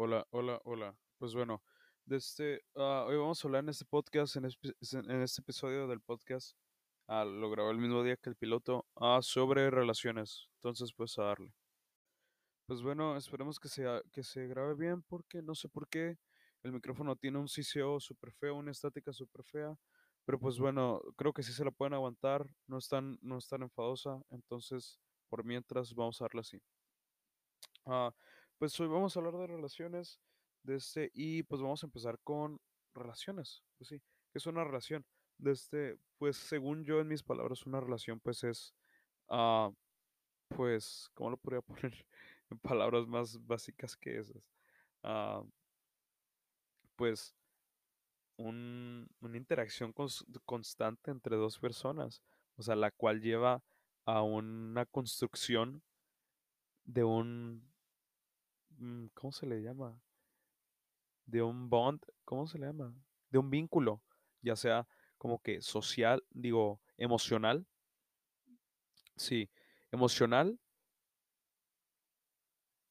Hola, hola, hola. Pues bueno, desde, ah, hoy vamos a hablar en este podcast, en, espe- en este episodio del podcast, ah, lo grabé el mismo día que el piloto, ah, sobre relaciones. Entonces, pues a darle. Pues bueno, esperemos que se, que se grabe bien porque no sé por qué el micrófono tiene un CCO súper feo, una estática súper fea. Pero pues bueno, creo que sí se la pueden aguantar, no es tan, no es tan enfadosa. Entonces, por mientras, vamos a darle así. Pues hoy vamos a hablar de relaciones de este, y pues vamos a empezar con relaciones. Pues sí, ¿qué es una relación? De este, pues según yo, en mis palabras, una relación pues es, ah, pues, ¿cómo lo podría poner en palabras más básicas que esas? Ah, pues un- una interacción cons- constante entre dos personas, o sea, la cual lleva a una construcción de un, ¿cómo se le llama? de un bond, ¿cómo se le llama? De un vínculo, ya sea como que social, digo, emocional, sí, emocional,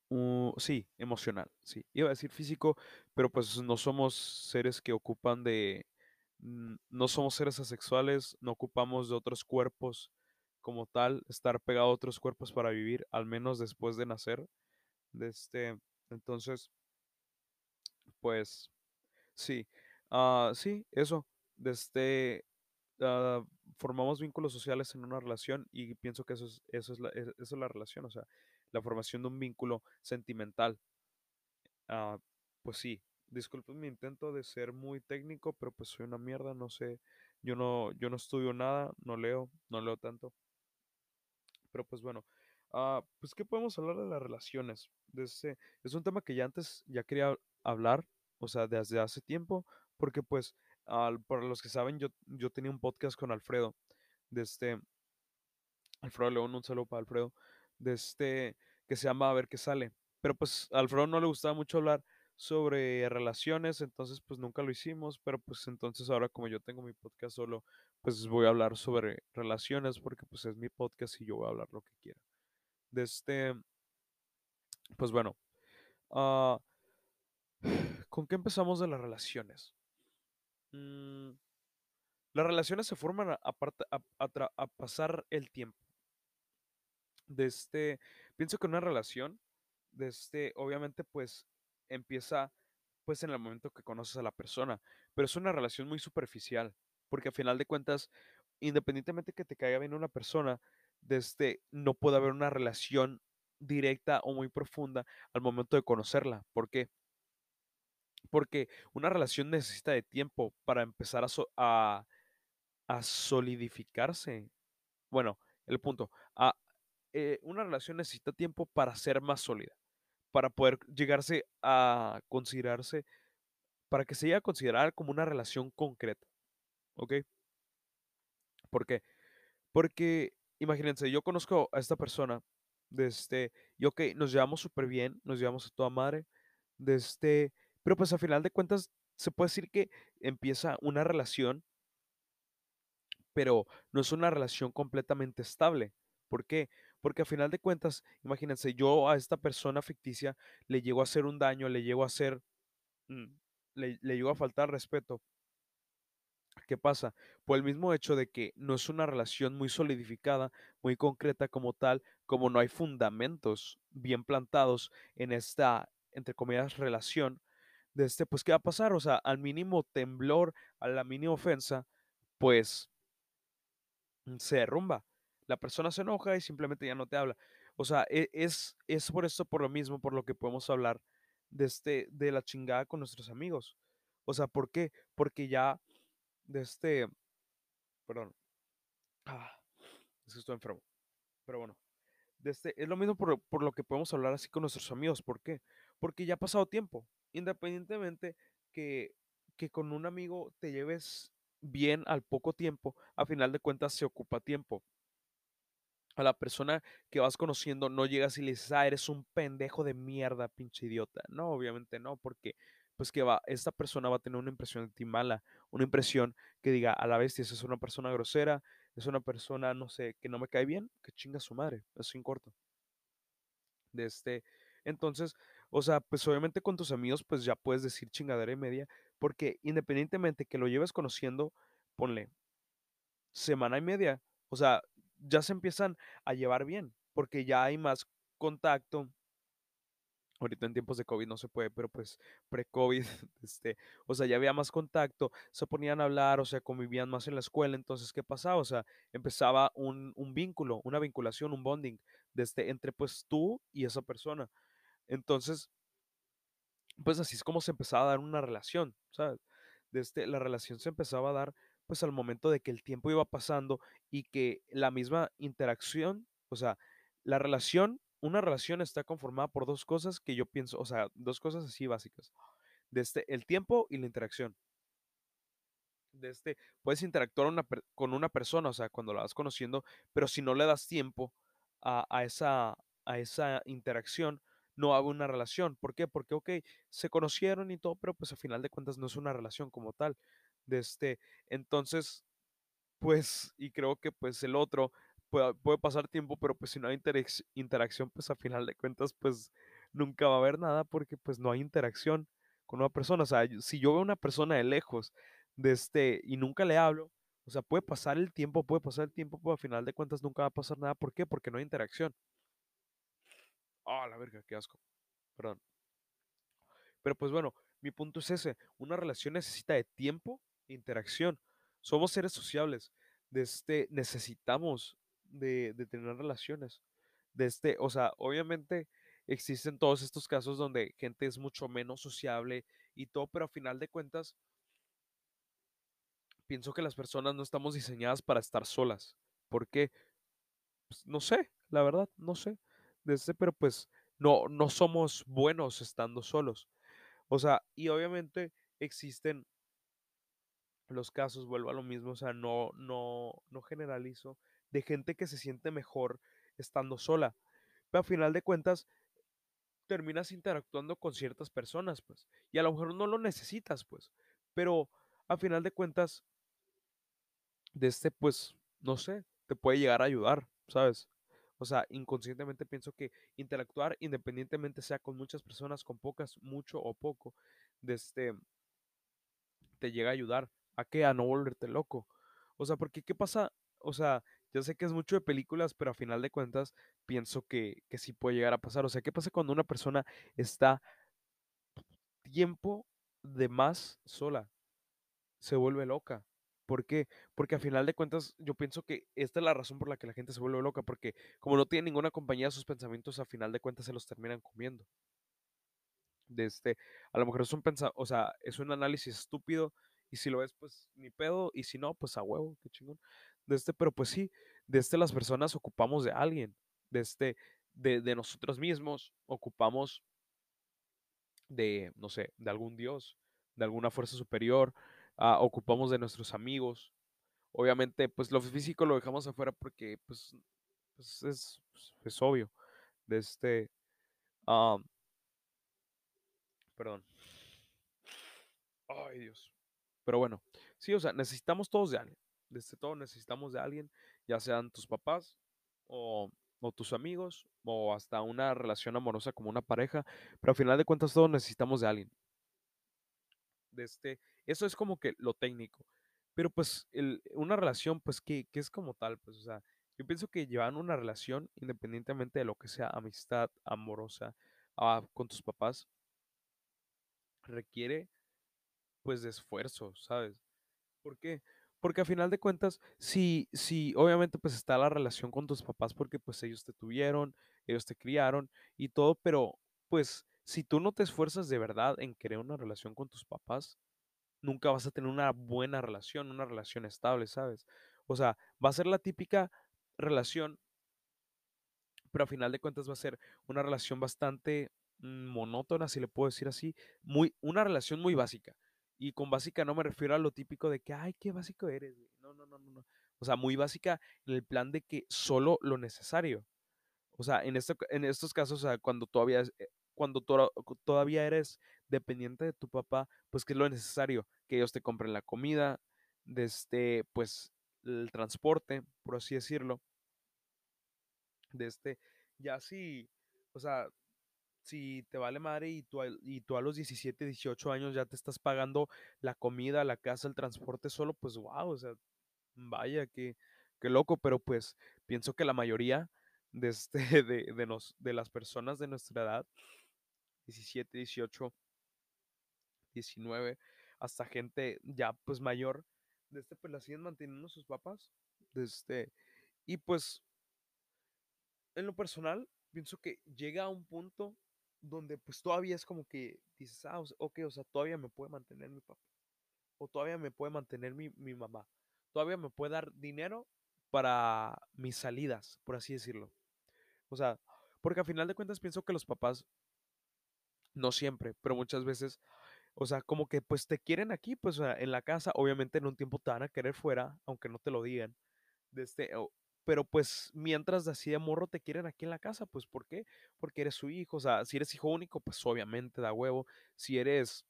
uh, sí, emocional, sí. Iba a decir físico, pero pues no somos seres que ocupan de, mm, no somos seres asexuales, no ocupamos de otros cuerpos como tal, estar pegado a otros cuerpos para vivir, al menos después de nacer. De este, entonces, pues Sí, ah, sí, eso. Desde, ah, formamos vínculos sociales en una relación y pienso que eso es, eso es la, es- eso es la relación, o sea, la formación de un vínculo sentimental. Ah, pues sí, disculpen mi intento de ser muy técnico, pero pues soy una mierda, no sé, yo no, yo no estudio nada, no leo, no leo tanto, pero pues bueno, ah, pues ¿qué podemos hablar de las relaciones? De ese- es un tema que ya antes ya quería hablar, o sea, desde hace tiempo, porque pues, al- para los que saben, yo, yo tenía un podcast con Alfredo, de este, Alfredo León, un saludo para Alfredo, de este, que se llama A ver qué sale, pero pues a Alfredo no le gustaba mucho hablar sobre relaciones, entonces pues nunca lo hicimos, pero pues entonces ahora como yo tengo mi podcast solo, pues voy a hablar sobre relaciones, porque pues es mi podcast y yo voy a hablar lo que quiera. De este, pues bueno, ah, ¿con qué empezamos de las relaciones? Mm, las relaciones se forman a, a- a pasar el tiempo. De este, pienso que una relación, de este, obviamente, pues empieza pues en el momento que conoces a la persona, pero es una relación muy superficial, porque a final de cuentas, independientemente que te caiga bien una persona, de este, no puede haber una relación directa o muy profunda al momento de conocerla. ¿Por qué? Porque una relación necesita de tiempo para empezar a, a solidificarse. Bueno, el punto. a- eh, una relación necesita tiempo para ser más sólida, para poder llegarse a considerarse, para que se llegue a considerar como una relación concreta. ¿Ok? ¿Por qué? Porque, imagínense, yo conozco a esta persona, de este, y ok, nos llevamos súper bien, nos llevamos a toda madre, de este, pero pues a final de cuentas se puede decir que empieza una relación pero no es una relación completamente estable. ¿Por qué? Porque a final de cuentas, imagínense, yo a esta persona ficticia le llego a hacer un daño, le llego a hacer, mm, le, le llego a faltar respeto. ¿Qué pasa? Por el mismo hecho de que no es una relación muy solidificada, muy concreta como tal, como no hay fundamentos bien plantados en esta, entre comillas, relación, de este, pues, ¿qué va a pasar? O sea, al mínimo temblor, a la mínima ofensa, pues se derrumba. La persona se enoja y simplemente ya no te habla. O sea, e- es, es por esto, por lo mismo, por lo que podemos hablar de, este, de la chingada con nuestros amigos. O sea, ¿por qué? Porque ya de este, perdón, ah, es que estoy enfermo. Pero bueno, este, es lo mismo por, por lo que podemos hablar así con nuestros amigos. ¿Por qué? Porque ya ha pasado tiempo. Independientemente que, que con un amigo te lleves bien al poco tiempo, a final de cuentas se ocupa tiempo. a la persona que vas conociendo no llegas y le dices, ah, eres un pendejo de mierda, pinche idiota. No, obviamente no, porque pues que va, esta persona va a tener una impresión de ti mala, una impresión que diga, a la bestia, esa es una persona grosera, es una persona, no sé, que no me cae bien, que chinga su madre, eso en corto. De este, entonces, O sea, pues obviamente con tus amigos, pues ya puedes decir chingadera y media, porque independientemente que lo lleves conociendo, ponle semana y media, o sea, ya se empiezan a llevar bien, porque ya hay más contacto. Ahorita en tiempos de COVID no se puede, pero pues pre-COVID, este, o sea, ya había más contacto, se ponían a hablar, o sea, convivían más en la escuela, entonces, ¿qué pasaba? O sea, empezaba un, un vínculo, una vinculación, un bonding, desde, entre pues tú y esa persona. Entonces, pues así es como se empezaba a dar una relación, ¿sabes? Desde, la relación se empezaba a dar pues al momento de que el tiempo iba pasando y que la misma interacción, o sea, la relación, una relación está conformada por dos cosas que yo pienso, o sea, dos cosas así básicas, desde el tiempo y la interacción. De este, puedes interactuar con una persona, o sea, cuando la vas conociendo, pero si no le das tiempo a, a esa, a esa interacción, no hago una relación. ¿Por qué? Porque, ok, se conocieron y todo, pero pues a final de cuentas no es una relación como tal. De este, entonces, pues, y creo que pues el otro puede, puede pasar tiempo, pero pues si no hay interacción, pues a final de cuentas, pues nunca va a haber nada porque pues no hay interacción con una persona. O sea, si yo veo a una persona de lejos de este, y nunca le hablo, o sea, puede pasar el tiempo, puede pasar el tiempo, pero a final de cuentas nunca va a pasar nada. ¿Por qué? Porque no hay interacción. Ah, la verga, qué asco. Perdón. Pero pues bueno, mi punto es ese. Una relación necesita de tiempo e interacción. Somos seres sociables. De este, necesitamos de, tener relaciones. De este, o sea, obviamente existen todos estos casos donde gente es mucho menos sociable y todo, pero a final de cuentas, pienso que las personas no estamos diseñadas para estar solas. ¿Por qué? Pues, no sé, la verdad, no sé este, pero pues no, no somos buenos estando solos. O sea, y obviamente existen los casos, vuelvo a lo mismo, o sea, no, no, no generalizo, de gente que se siente mejor estando sola. Pero a final de cuentas, terminas interactuando con ciertas personas, pues. Y a lo mejor no lo necesitas, pues. Pero a final de cuentas, de este, pues, no sé, te puede llegar a ayudar, ¿sabes? O sea, inconscientemente pienso que interactuar, independientemente sea con muchas personas, con pocas, mucho o poco, de este, te llega a ayudar a que a no volverte loco. O sea, porque ¿qué pasa? O sea, yo sé que es mucho de películas, pero a final de cuentas pienso que, que sí puede llegar a pasar. O sea, ¿qué pasa cuando una persona está tiempo de más sola? Se vuelve loca. ¿Por qué? Porque a final de cuentas yo pienso que esta es la razón por la que la gente se vuelve loca, porque como no tiene ninguna compañía, sus pensamientos a final de cuentas se los terminan comiendo. De este, a lo mejor es un pensa o sea, es un análisis estúpido y si lo ves, pues ni pedo, y si no, pues a huevo, qué chingón. De este, pero pues sí, de este las personas ocupamos de alguien, de este, de, de nosotros mismos, ocupamos de, no sé, de algún dios, de alguna fuerza superior, Ah, ocupamos de nuestros amigos. Obviamente, pues lo físico lo dejamos afuera porque, pues, pues es, pues, es, obvio. De este. perdón. Ay, Dios. Pero bueno, sí, o sea, necesitamos todos de alguien. Desde todo necesitamos de alguien, ya sean tus papás o, tus amigos o hasta una relación amorosa como una pareja. Pero al final de cuentas, todos necesitamos de alguien. De este, eso es como que lo técnico. Pero pues una relación, pues, ¿qué, es como tal? Pues, o sea, yo pienso que llevar una relación, independientemente de lo que sea amistad, amorosa, ah, con tus papás, requiere, pues, de esfuerzo, ¿sabes? ¿Por qué? Porque a final de cuentas, si, si obviamente pues está la relación con tus papás porque pues ellos te tuvieron, ellos te criaron y todo, pero pues si tú no te esfuerzas de verdad en crear una relación con tus papás, nunca vas a tener una buena relación, una relación estable, ¿sabes? O sea, va a ser la típica relación, pero a final de cuentas va a ser una relación bastante mm, monótona, si le puedo decir así, muy, una relación muy básica. Y con básica no me refiero a lo típico de que, ay, qué básico eres. No, no, no, no. O sea, muy básica en el plan de que solo lo necesario. O sea, en, esto, en estos casos, o sea, cuando todavía, eh, cuando todavía eres dependiente de tu papá, pues que es lo necesario, que ellos te compren la comida, de este, pues el transporte, por así decirlo. De este, ya sí, o sea, si te vale madre y tú, y tú a los 17, 18 años ya te estás pagando la comida, la casa, el transporte solo, pues wow, o sea, vaya, qué, qué loco, pero pues pienso que la mayoría de, este, de, de, nos, de las personas de nuestra edad, 17, 18, 19, hasta gente ya pues mayor, de este, pues la siguen manteniendo sus papás, este, y pues en lo personal, pienso que llega a un punto donde pues todavía es como que dices, ah, ok, o sea, todavía me puede mantener mi papá, o todavía me puede mantener mi, mi mamá, todavía me puede dar dinero para mis salidas, por así decirlo. O sea, porque a final de cuentas pienso que los papás, no siempre, pero muchas veces, o sea, como que pues te quieren aquí, pues en la casa, obviamente en un tiempo te van a querer fuera, aunque no te lo digan de este, pero pues mientras así de morro te quieren aquí en la casa, pues ¿por qué? Porque eres su hijo, o sea, si eres hijo único, pues obviamente da huevo, si eres,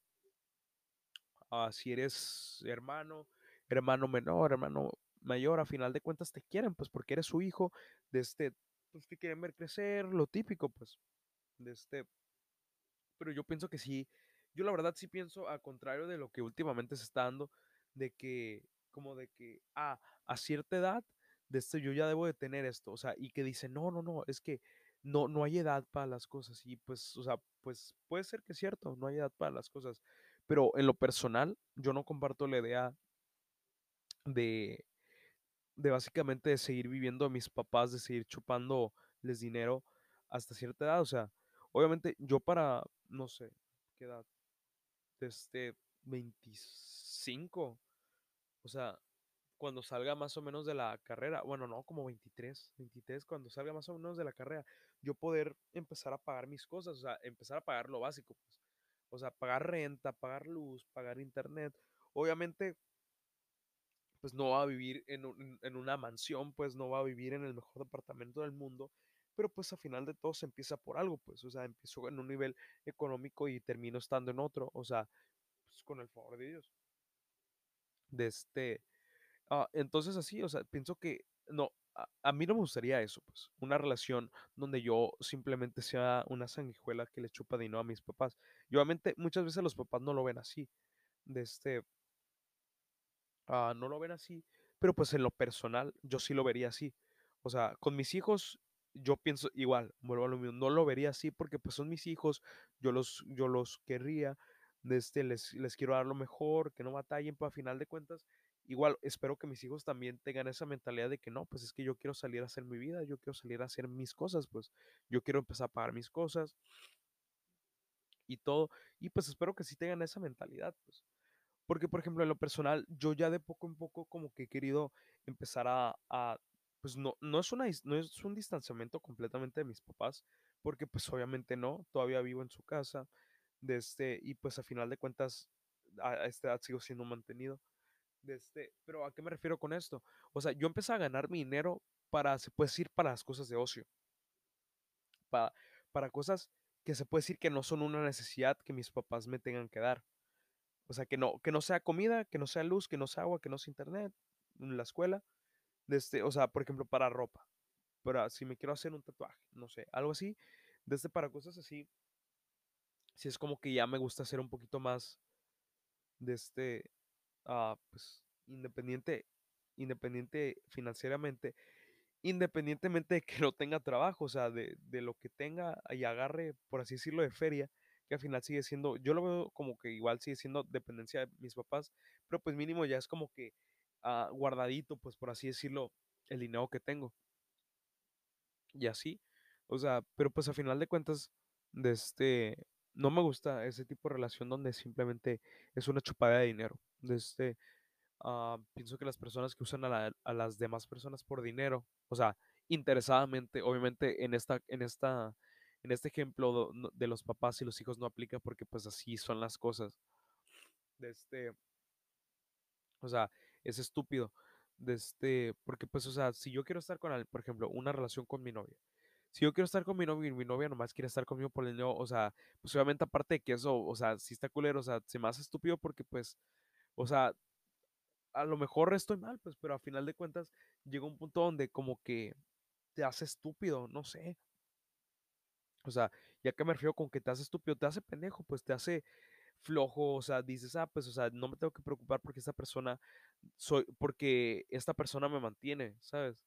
ah, si eres hermano, hermano menor, hermano mayor, a final de cuentas te quieren, pues porque eres su hijo, de este, pues te quieren ver crecer, lo típico, pues, de este, pero yo pienso que sí, yo la verdad sí pienso, a contrario de lo que últimamente se está dando, de que, como de que, ah, a cierta edad, de esto yo ya debo de tener esto, o sea, y que dice, no, no, no, es que no, no hay edad para las cosas, y pues, o sea, pues puede ser que es cierto, no hay edad para las cosas, pero en lo personal, yo no comparto la idea de, de básicamente de seguir viviendo a mis papás, de seguir chupándoles dinero hasta cierta edad, o sea, obviamente yo para, no sé, ¿qué edad? Desde 25, o sea, cuando salga más o menos de la carrera, bueno, no, como 23, 23, cuando salga más o menos de la carrera, yo poder empezar a pagar mis cosas, o sea, empezar a pagar lo básico, pues, o sea, pagar renta, pagar luz, pagar internet, obviamente, pues no va a vivir en, un- en una mansión, pues no va a vivir en el mejor departamento del mundo, pero pues a final de todo se empieza por algo, pues, o sea, empiezo en un nivel económico y termino estando en otro, o sea, pues con el favor de Dios. De este, ah, entonces así, o sea, pienso que no, a, a mí no me gustaría eso, pues, una relación donde yo simplemente sea una sanguijuela que le chupa dinero a mis papás. Y obviamente muchas veces los papás no lo ven así, de este, ah, no lo ven así, pero pues en lo personal yo sí lo vería así. O sea, con mis hijos yo pienso igual, vuelvo a lo mismo, no lo vería así porque pues son mis hijos, yo los, yo los querría, de este, les, les quiero dar lo mejor, que no batallen, pero a final de cuentas, igual espero que mis hijos también tengan esa mentalidad de que no, pues es que yo quiero salir a hacer mi vida, yo quiero salir a hacer mis cosas, pues yo quiero empezar a pagar mis cosas y todo, y pues espero que sí tengan esa mentalidad, pues. Porque, por ejemplo, en lo personal, yo ya de poco en poco como que he querido empezar a, pues no, no es una, no es un distanciamiento completamente de mis papás, porque pues obviamente no, todavía vivo en su casa, de este, y pues a final de cuentas, a, a esta edad sigo siendo mantenido, de este, pero ¿a qué me refiero con esto? O sea, yo empecé a ganar mi dinero para, se puede decir, para las cosas de ocio, para, para cosas que se puede decir que no son una necesidad que mis papás me tengan que dar. O sea, que no, que no sea comida, que no sea luz, que no sea agua, que no sea internet, en la escuela. Desde, o sea, por ejemplo, para ropa. Para si me quiero hacer un tatuaje, no sé, algo así. Desde para cosas así, si es como que ya me gusta ser un poquito más de este, ah, pues, independiente, independiente financieramente, independientemente de que no tenga trabajo, o sea, de, de lo que tenga y agarre, por así decirlo, de feria, que al final sigue siendo, yo lo veo como que igual sigue siendo dependencia de mis papás, pero pues mínimo ya es como que ah, guardadito, pues por así decirlo, el dinero que tengo. Y así, o sea, pero pues al final de cuentas, de este, no me gusta ese tipo de relación donde simplemente es una chupada de dinero. De este, ah, pienso que las personas que usan a, la- a las demás personas por dinero, o sea, interesadamente, obviamente en esta, en esta, en este ejemplo de los papás y los hijos no aplica porque pues así son las cosas. De este, o sea, es estúpido. De este, porque pues, o sea, si yo quiero estar con por ejemplo, una relación con mi novia. Si yo quiero estar con mi novio y mi novia nomás quiere estar conmigo por el dinero, o sea, pues obviamente aparte de que eso, o sea, si está culero, o sea, se me hace estúpido porque pues, o sea, a lo mejor estoy mal, pues, pero a final de cuentas llega un punto donde como que te hace estúpido, no sé. O sea, Ya que me refiero con que te hace estúpido, te hace pendejo, pues te hace flojo, o sea, dices, ah, pues, o sea, no me tengo que preocupar porque esta persona, soy, porque esta persona me mantiene, ¿sabes?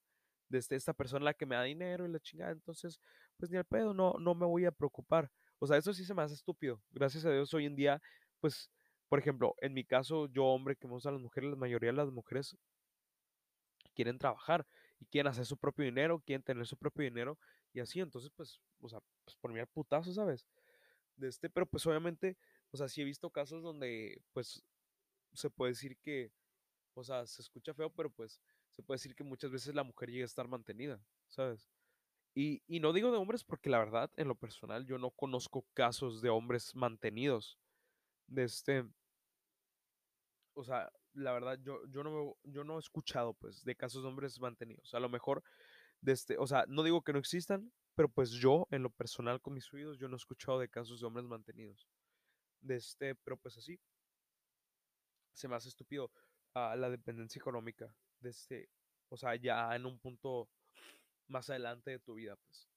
Desde esta persona la que me da dinero y la chingada, entonces, pues ni al pedo, no, no me voy a preocupar. O sea, eso sí se me hace estúpido. Gracias a Dios hoy en día, pues, por ejemplo, en mi caso, yo hombre que me a las mujeres, la mayoría de las mujeres quieren trabajar y quieren hacer su propio dinero, quieren tener su propio dinero y así, entonces, pues, o sea, pues por mí al putazo, ¿sabes? De este, pero pues obviamente, o sea, sí he visto casos donde, pues, se puede decir que, o sea, se escucha feo, pero pues se puede decir que muchas veces la mujer llega a estar mantenida, ¿sabes? Y, y no digo de hombres porque la verdad, en lo personal, yo no conozco casos de hombres mantenidos. De este, o sea, la verdad, yo, yo, no, yo no he escuchado, pues, de casos de hombres mantenidos. A lo mejor, este, o sea, no digo que no existan, pero pues yo, en lo personal, con mis oídos, yo no he escuchado de casos de hombres mantenidos. De este, pero pues así, se me hace estúpido ah, la dependencia económica. De este, o sea, ya en un punto más adelante de tu vida, pues.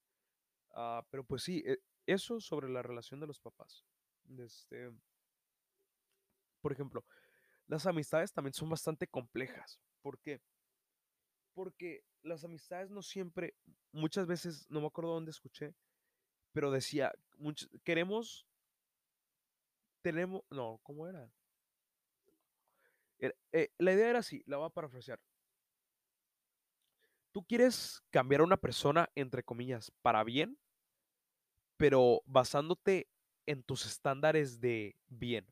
Ah, pero pues sí, e, eso sobre la relación de los papás. Este, por ejemplo, las amistades también son bastante complejas. ¿Por qué? Porque las amistades no siempre, muchas veces, no me acuerdo dónde escuché, pero decía, queremos, tenemos, no, ¿cómo era? Eh, la idea era así, la voy a parafrasear. Tú quieres cambiar a una persona, entre comillas, para bien, pero basándote en tus estándares de bien.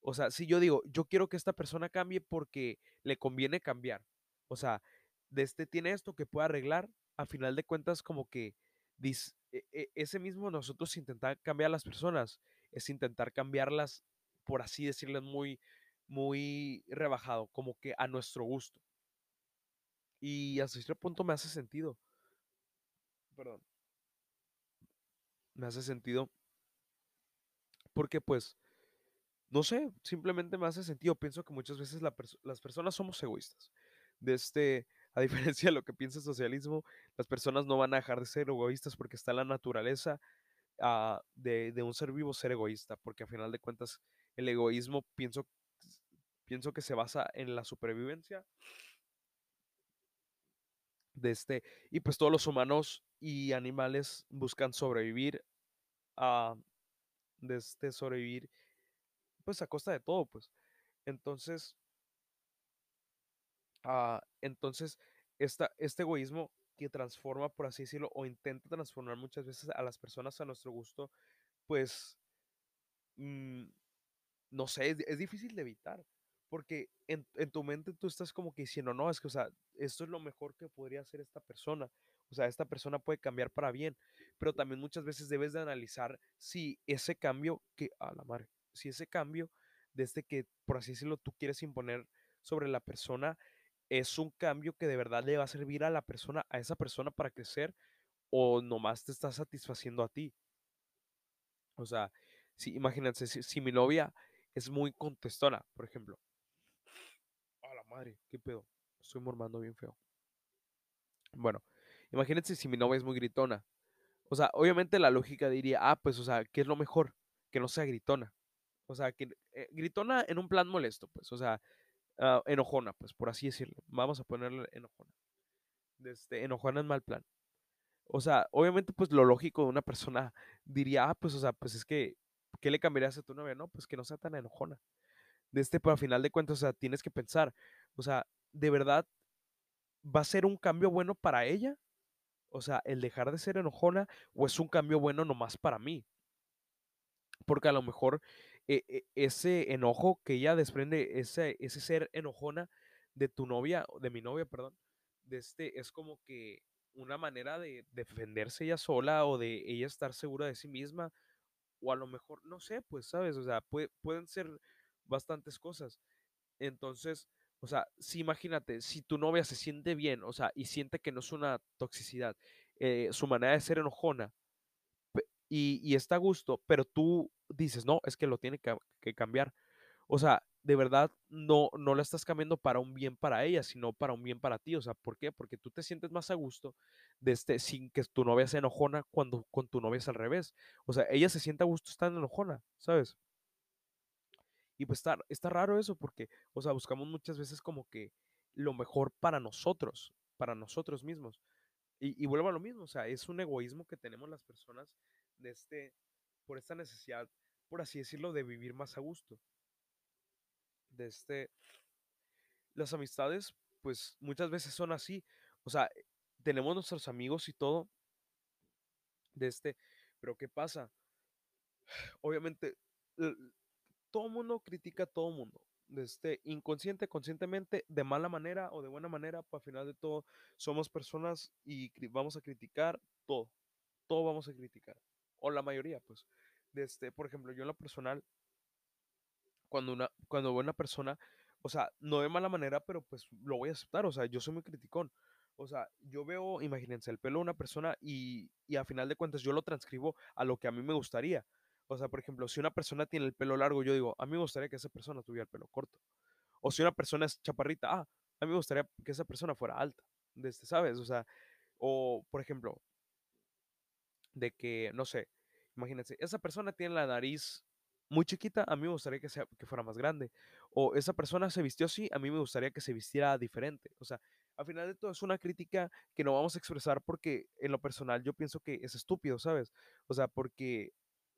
O sea, si yo digo, yo quiero que esta persona cambie porque le conviene cambiar. O sea, de este tiene esto que puede arreglar, a final de cuentas como que e, e, ese mismo nosotros intentar cambiar a las personas, es intentar cambiarlas, por así decirles, muy, muy rebajado, como que a nuestro gusto. Y hasta cierto punto me hace sentido. Perdón. Me hace sentido. Porque pues no sé, simplemente me hace sentido. Pienso que muchas veces las personas somos egoístas. De este, a diferencia de lo que piensa el socialismo, las personas no van a dejar de ser egoístas porque está la naturaleza ah, de, un ser vivo ser egoísta, porque a final de cuentas el egoísmo pienso, pienso que se basa en la supervivencia de este, y pues todos los humanos y animales buscan sobrevivir a, de este, sobrevivir pues a costa de todo, pues. Entonces, ah, entonces, esta, este egoísmo que transforma, por así decirlo, o intenta transformar muchas veces a las personas a nuestro gusto, pues, mm, no sé, es, difícil de evitar. Porque en, en, tu mente tú estás como que diciendo, no, es que, o sea, esto es lo mejor que podría hacer esta persona. O sea, esta persona puede cambiar para bien. Pero también muchas veces debes de analizar si ese cambio que, a la madre, si ese cambio desde que, por así decirlo, tú quieres imponer sobre la persona, es un cambio que de verdad le va a servir a la persona, a esa persona para crecer, o nomás te está satisfaciendo a ti. O sea, si, imagínense, si, mi novia es muy contestona, por ejemplo. Madre, qué pedo. Estoy mormando bien feo. Bueno, imagínense si mi novia es muy gritona. O sea, obviamente la lógica diría, ah, pues, o sea, ¿qué es lo mejor? Que no sea gritona. O sea, que eh, gritona en un plan molesto, pues, o sea, ah, enojona, pues, por así decirlo. Vamos a ponerle enojona. Este, enojona en mal plan. O sea, obviamente, pues lo lógico de una persona diría, ah, pues, o sea, pues es que, ¿qué le cambiarías a tu novia? No, pues que no sea tan enojona. De este, pero al final de cuentas, o sea, tienes que pensar, o sea, ¿de verdad va a ser un cambio bueno para ella? O sea, el dejar de ser enojona o es un cambio bueno nomás para mí. Porque a lo mejor e, e, ese enojo que ella desprende, ese, ese ser enojona de tu novia, de mi novia, perdón, de este, es como que una manera de defenderse ella sola o de ella estar segura de sí misma, o a lo mejor, no sé, pues, ¿sabes? O sea, pueden ser bastantes cosas. Entonces, o sea, si imagínate, si tu novia se siente bien, o sea, y siente que no es una toxicidad, eh, su manera de ser enojona, y, está a gusto, pero tú dices, no, es que lo tiene que, cambiar. O sea, de verdad no, no la estás cambiando para un bien para ella, sino para un bien para ti. O sea, ¿por qué? Porque tú te sientes más a gusto de este, sin que tu novia se enojona cuando con tu novia es al revés. O sea, ella se siente a gusto estando enojona, ¿sabes? Y pues está, está raro eso porque, o sea, buscamos muchas veces como que lo mejor para nosotros, para nosotros mismos. Y, y vuelvo a lo mismo, o sea, es un egoísmo que tenemos las personas de este, por esta necesidad, por así decirlo, de vivir más a gusto. De este, las amistades, pues muchas veces son así. O sea, tenemos nuestros amigos y todo de este, pero ¿qué pasa? Obviamente, todo mundo critica a todo mundo. Este, inconsciente, conscientemente, de mala manera o de buena manera, pues al final de todo somos personas y vamos a criticar todo. Todo vamos a criticar. O la mayoría, pues. Este, por ejemplo, yo en lo personal, cuando una, cuando una persona, o sea, no de mala manera, pero pues lo voy a aceptar. O sea, yo soy muy criticón. O sea, yo veo, imagínense, el pelo de una persona y, y a final de cuentas yo lo transcribo a lo que a mí me gustaría. O sea, por ejemplo, si una persona tiene el pelo largo, yo digo, a mí me gustaría que esa persona tuviera el pelo corto. O si una persona es chaparrita, ah, a mí me gustaría que esa persona fuera alta. Este, ¿sabes? O sea, o por ejemplo, de que, no sé, imagínense, esa persona tiene la nariz muy chiquita, a mí me gustaría que, sea, que fuera más grande. O esa persona se vistió así, a mí me gustaría que se vistiera diferente. O sea, al final de todo es una crítica que no vamos a expresar porque en lo personal yo pienso que es estúpido, ¿sabes? O sea, porque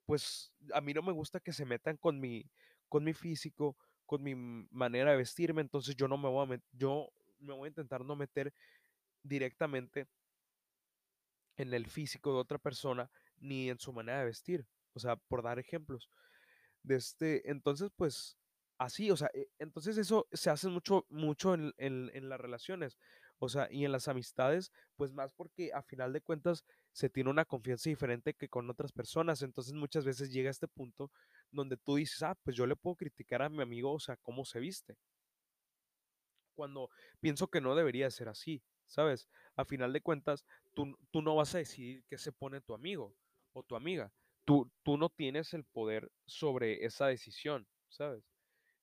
pues a mí no me gusta que se metan con mi, con mi físico, con mi manera de vestirme, entonces yo no me voy a, yo me voy a intentar no meter directamente en el físico de otra persona ni en su manera de vestir, o sea, por dar ejemplos. De este, entonces, pues, así, o sea, e, entonces eso se hace mucho, mucho en, en, las relaciones, o sea, y en las amistades, pues más porque a final de cuentas se tiene una confianza diferente que con otras personas, entonces muchas veces llega este punto donde tú dices, ah, pues yo le puedo criticar a mi amigo, o sea, cómo se viste. Cuando pienso que no debería ser así, ¿sabes? A final de cuentas, tú, tú no vas a decidir qué se pone tu amigo o tu amiga. Tú, tú no tienes el poder sobre esa decisión, ¿sabes?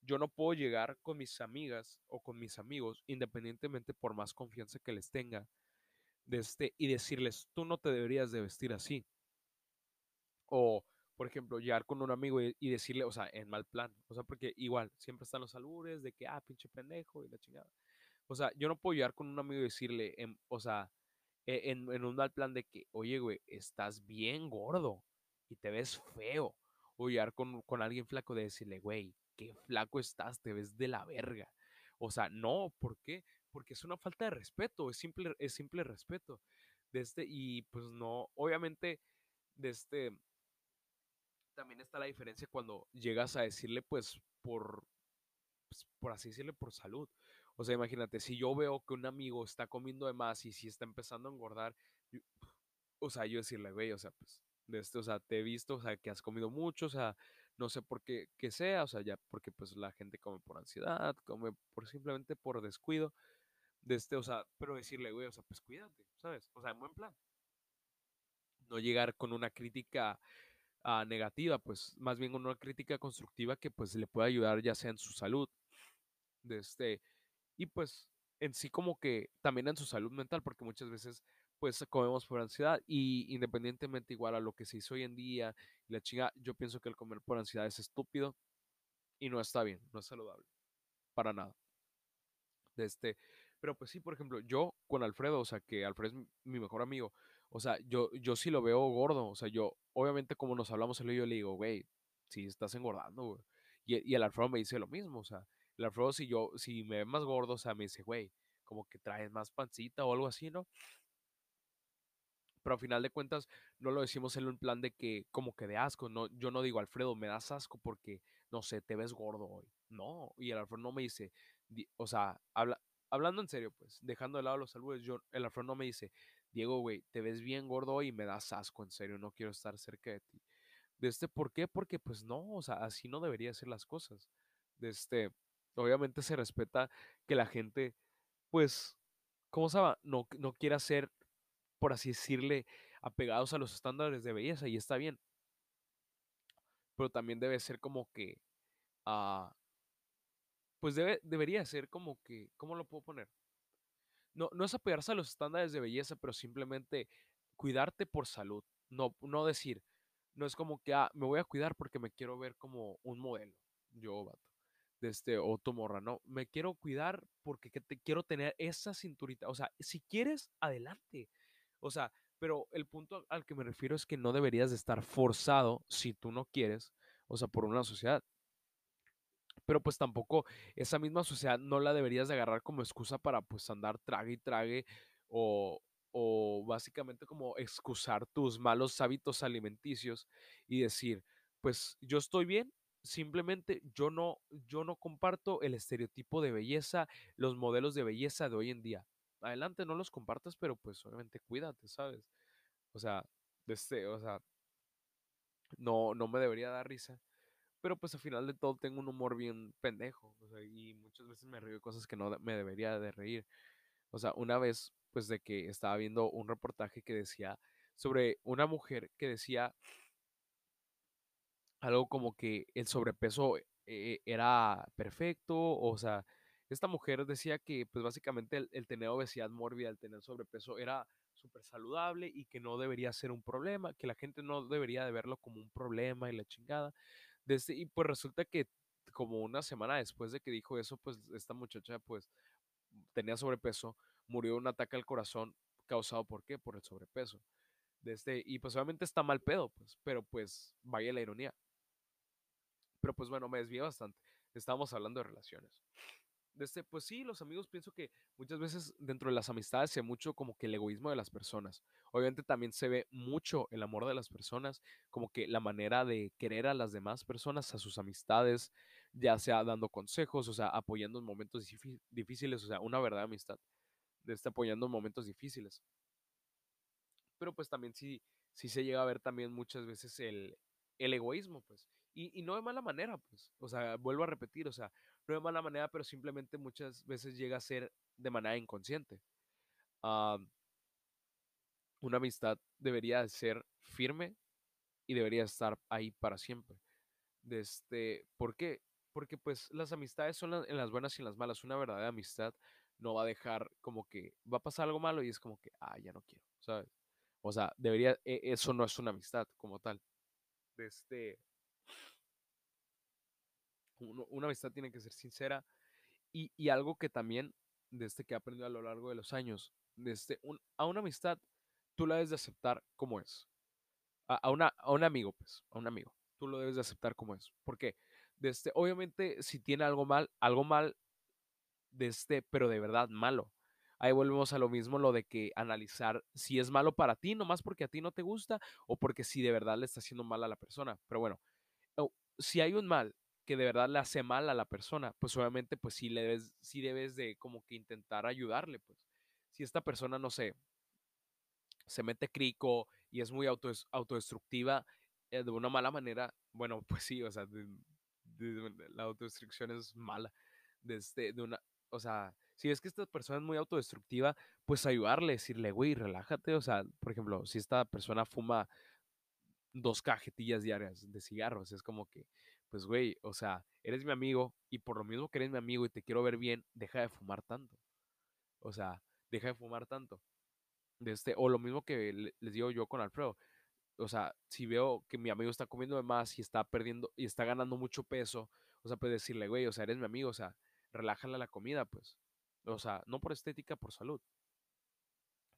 Yo no puedo llegar con mis amigas o con mis amigos, independientemente por más confianza que les tenga, de este, y decirles, tú no te deberías de vestir así. O, por ejemplo, llegar con un amigo y, decirle, o sea, en mal plan, o sea, porque igual, siempre están los albures de que, ah, pinche pendejo y la chingada. O sea, yo no puedo llegar con un amigo y decirle, en, o sea, e, en, en un mal plan de que, oye, güey, estás bien gordo y te ves feo. O llegar con, con alguien flaco de decirle, güey, qué flaco estás, te ves de la verga. O sea, no, ¿por qué? Porque es una falta de respeto, es simple, es simple respeto. De este, y pues no, obviamente, de este, también está la diferencia cuando llegas a decirle, pues, por, pues, por así decirle, por salud. O sea, imagínate, si yo veo que un amigo está comiendo de más y si está empezando a engordar, o sea, yo decirle, güey, o sea, pues, de este, o sea, te he visto, o sea, que has comido mucho, o sea, no sé por qué que sea, o sea, ya porque pues la gente come por ansiedad, come por simplemente por descuido, de este, o sea, pero decirle, güey, o sea, pues cuídate, ¿sabes? O sea, en buen plan. No llegar con una crítica uh, negativa, pues más bien con una crítica constructiva que pues le pueda ayudar ya sea en su salud, de este, y pues en sí como que también en su salud mental, porque muchas veces pues comemos por ansiedad y independientemente igual a lo que se hizo hoy en día y la chinga, yo pienso que el comer por ansiedad es estúpido y no está bien, no es saludable, para nada. De este, pero pues sí, por ejemplo, yo con Alfredo, o sea, que Alfredo es mi mejor amigo, o sea, yo, yo sí lo veo gordo, o sea, yo, obviamente como nos hablamos él y yo le digo, güey, si estás engordando. Y, y el Alfredo me dice lo mismo, o sea, el Alfredo si yo, si me ve más gordo, o sea, me dice, güey, como que traes más pancita o algo así, ¿no? Pero al final de cuentas no lo decimos en un plan de que como que de asco, no, yo no digo Alfredo, me das asco porque, no sé, te ves gordo hoy, no, y el Alfredo no me dice, o sea, habla, hablando en serio, pues, dejando de lado los saludos, yo, el Alfredo no me dice, Diego, güey, te ves bien gordo hoy y me das asco, en serio, no quiero estar cerca de ti. De este, ¿por qué? Porque pues no, o sea, así no debería ser las cosas. De este, obviamente se respeta que la gente, pues, ¿cómo se llama? No, no quiera ser por así decirle, apegados a los estándares de belleza y está bien. Pero también debe ser como que, ah, pues debe, debería ser como que, ¿cómo lo puedo poner? No, no es apoyarse a los estándares de belleza, pero simplemente cuidarte por salud. No, no decir, no es como que, ah, me voy a cuidar porque me quiero ver como un modelo. Yo, vato. De este, o tu morra, no. Me quiero cuidar porque te, quiero tener esa cinturita. O sea, si quieres, adelante. O sea, pero el punto al que me refiero es que no deberías de estar forzado si tú no quieres, o sea, por una sociedad. Pero pues tampoco esa misma sociedad no la deberías de agarrar como excusa para pues andar trague y trague o, o básicamente como excusar tus malos hábitos alimenticios y decir, pues yo estoy bien, simplemente yo no, yo no comparto el estereotipo de belleza, los modelos de belleza de hoy en día. Adelante, no los compartas, pero pues obviamente cuídate, ¿sabes? O sea, este, o sea, no, no me debería dar risa. Pero pues al final de todo tengo un humor bien pendejo. O sea, y muchas veces me río de cosas que no me debería de reír. O sea, una vez, pues de que estaba viendo un reportaje que decía sobre una mujer que decía algo como que el sobrepeso eh, era perfecto, o sea, esta mujer decía que pues básicamente el, tener obesidad mórbida, el tener sobrepeso era súper saludable y que no debería ser un problema, que la gente no debería de verlo como un problema y la chingada. Desde, y pues resulta que como una semana después de que dijo eso, pues esta muchacha pues tenía sobrepeso, murió de un ataque al corazón causado por qué? Por el sobrepeso. Desde, y pues obviamente está mal pedo, pues, pero pues vaya la ironía. Pero pues bueno, me desvié bastante. Estábamos hablando de relaciones. Desde, pues sí, los amigos pienso que muchas veces dentro de las amistades se ve mucho como que el egoísmo de las personas. Obviamente también se ve mucho el amor de las personas, como que la manera de querer a las demás personas, a sus amistades, ya sea dando consejos, o sea, apoyando en momentos difíciles, o sea, una verdadera amistad, de estar apoyando en momentos difíciles. Pero pues también sí, sí se llega a ver también muchas veces el, el egoísmo, pues. Y, y, no de mala manera, pues. O sea, vuelvo a repetir, o sea, no de mala manera, pero simplemente muchas veces llega a ser de manera inconsciente. Uh, una amistad debería ser firme y debería estar ahí para siempre. De este, ¿Por qué? Porque pues las amistades son en las buenas y en las malas. Una verdadera amistad no va a dejar como que va a pasar algo malo y es como que, ah, ya no quiero, ¿sabes? O sea, debería, e, eso no es una amistad como tal. De este, una amistad tiene que ser sincera y, y, algo que también, desde este que he aprendido a lo largo de los años, desde este, a una amistad tú la debes de aceptar como es. A, una, a un amigo, pues, a un amigo, tú lo debes de aceptar como es. porque Desde, este, obviamente, si tiene algo mal, algo mal, de este, pero de verdad malo. Ahí volvemos a lo mismo, lo de que analizar si es malo para ti, nomás porque a ti no te gusta, o porque si de verdad le está haciendo mal a la persona. Pero bueno, si hay un mal que de verdad le hace mal a la persona, pues obviamente pues sí, le debes, sí debes de como que intentar ayudarle, pues. Si esta persona, no sé, se mete crico y es muy auto, autodestructiva eh, de una mala manera, bueno, pues sí, o sea, de, de, la autodestrucción es mala. De, este, de una, o sea, si es que esta persona es muy autodestructiva, pues ayudarle, decirle, güey, relájate, o sea, por ejemplo, si esta persona fuma dos cajetillas diarias de cigarros, es como que, pues, güey, o sea, eres mi amigo y por lo mismo que eres mi amigo y te quiero ver bien, deja de fumar tanto. O sea, deja de fumar tanto. De este, o lo mismo que les digo yo con Alfredo. O sea, si veo que mi amigo está comiendo de más y está perdiendo y está ganando mucho peso, o sea, pues decirle, güey, o sea, eres mi amigo, o sea, relájale la comida, pues. O sea, no por estética, por salud.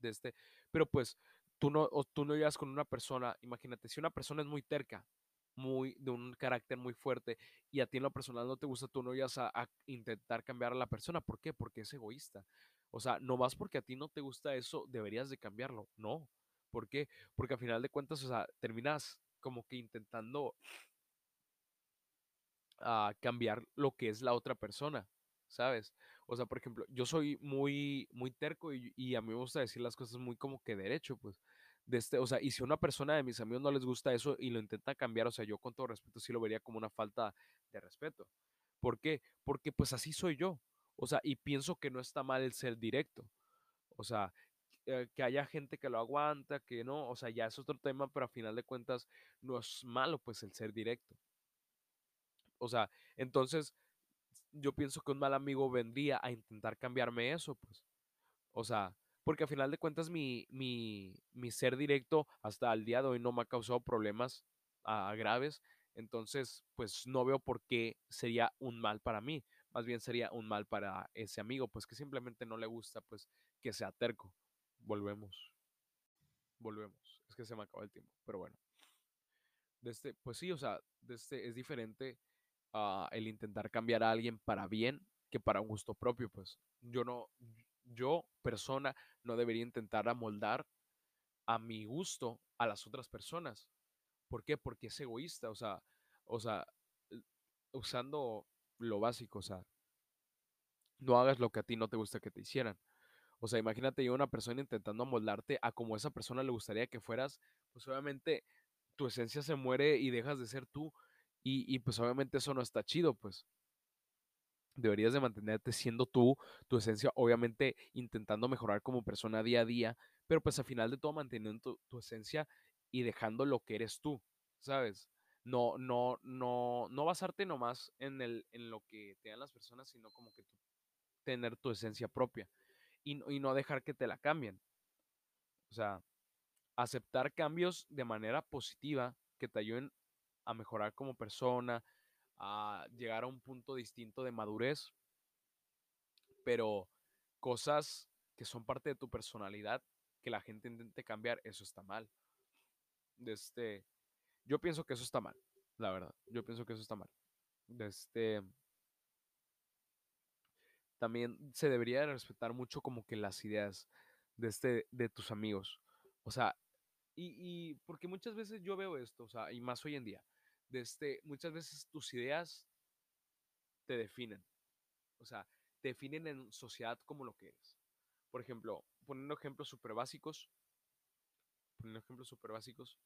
De este, pero pues tú no, o tú no llegas con una persona, imagínate, si una persona es muy terca, muy, de un carácter muy fuerte y a ti en lo personal no te gusta, tú no a, a, intentar cambiar a la persona. ¿Por qué? Porque es egoísta. O sea, no más porque a ti no te gusta eso, deberías de cambiarlo. No. ¿Por qué? Porque al final de cuentas, o sea, terminas como que intentando uh, cambiar lo que es la otra persona, ¿sabes? O sea, por ejemplo, yo soy muy, muy terco y, y, a mí me gusta decir las cosas muy como que derecho, pues. De este, o sea, y si una persona de mis amigos no les gusta eso y lo intenta cambiar, o sea, yo con todo respeto sí lo vería como una falta de respeto. ¿Por qué? Porque pues así soy yo. O sea, y pienso que no está mal el ser directo. O sea, eh, que haya gente que lo aguanta, que no, o sea, ya es otro tema, pero a final de cuentas no es malo pues el ser directo. O sea, entonces yo pienso que un mal amigo vendría a intentar cambiarme eso, pues. O sea, porque a final de cuentas mi, mi, mi ser directo hasta el día de hoy no me ha causado problemas uh, graves. Entonces, pues no veo por qué sería un mal para mí. Más bien sería un mal para ese amigo, pues que simplemente no le gusta, pues que sea terco. Volvemos. Volvemos. Es que se me acaba el tiempo, pero bueno. De este, pues sí, o sea, este, es diferente uh, el intentar cambiar a alguien para bien que para un gusto propio, pues. Yo no, yo, persona, no debería intentar amoldar a mi gusto a las otras personas. ¿Por qué? Porque es egoísta, o sea, o sea, usando lo básico, o sea, no hagas lo que a ti no te gusta que te hicieran. O sea, imagínate yo una persona intentando amoldarte a como esa persona le gustaría que fueras, pues obviamente tu esencia se muere y dejas de ser tú. Y, y pues obviamente eso no está chido, pues deberías de mantenerte siendo tú, tu esencia, obviamente intentando mejorar como persona día a día, pero pues al final de todo manteniendo tu, esencia y dejando lo que eres tú, ¿sabes? No, no, no, no basarte nomás en, el, en lo que te dan las personas, sino como que tener tu esencia propia y, y no dejar que te la cambien. O sea, aceptar cambios de manera positiva que te ayuden a mejorar como persona, a llegar a un punto distinto de madurez, pero cosas que son parte de tu personalidad, que la gente intente cambiar, eso está mal. Este, yo pienso que eso está mal, la verdad. Yo pienso que eso está mal. Este, también se debería respetar mucho como que las ideas de, este, de tus amigos. O sea, y, y porque muchas veces yo veo esto, o sea, y más hoy en día, este, muchas veces tus ideas te definen. O sea, te definen en sociedad como lo que eres. Por ejemplo, poniendo ejemplos súper básicos. Poniendo ejemplos súper básicos.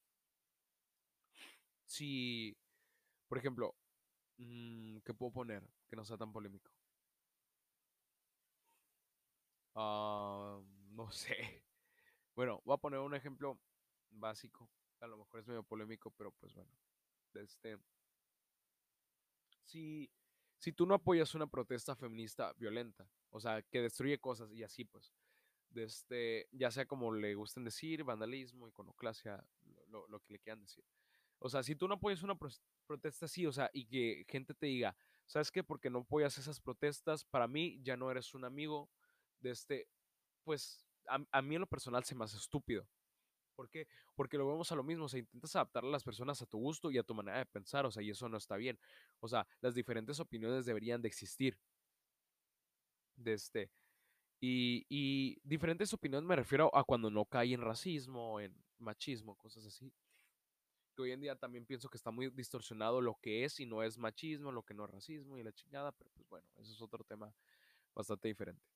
Si, por ejemplo, mmm, ¿qué puedo poner que no sea tan polémico? Uh, no sé. Bueno, voy a poner un ejemplo básico. A lo mejor es medio polémico, pero pues bueno. Este, si, si tú no apoyas una protesta feminista violenta, o sea, que destruye cosas y así pues, este, ya sea como le gusten decir, vandalismo, iconoclasia, lo, lo que le quieran decir. O sea, si tú no apoyas una pro protesta así, o sea, y que gente te diga, ¿sabes qué? Porque no apoyas esas protestas, para mí ya no eres un amigo de este, pues a, a mí en lo personal se me hace estúpido. ¿Por qué? Porque lo vemos a lo mismo, o sea, intentas adaptar a las personas a tu gusto y a tu manera de pensar, o sea, y eso no está bien. O sea, las diferentes opiniones deberían de existir. De este. Y, y diferentes opiniones me refiero a cuando no cae en racismo, en machismo, cosas así. Que hoy en día también pienso que está muy distorsionado lo que es y no es machismo, lo que no es racismo y la chingada, pero pues bueno, eso es otro tema bastante diferente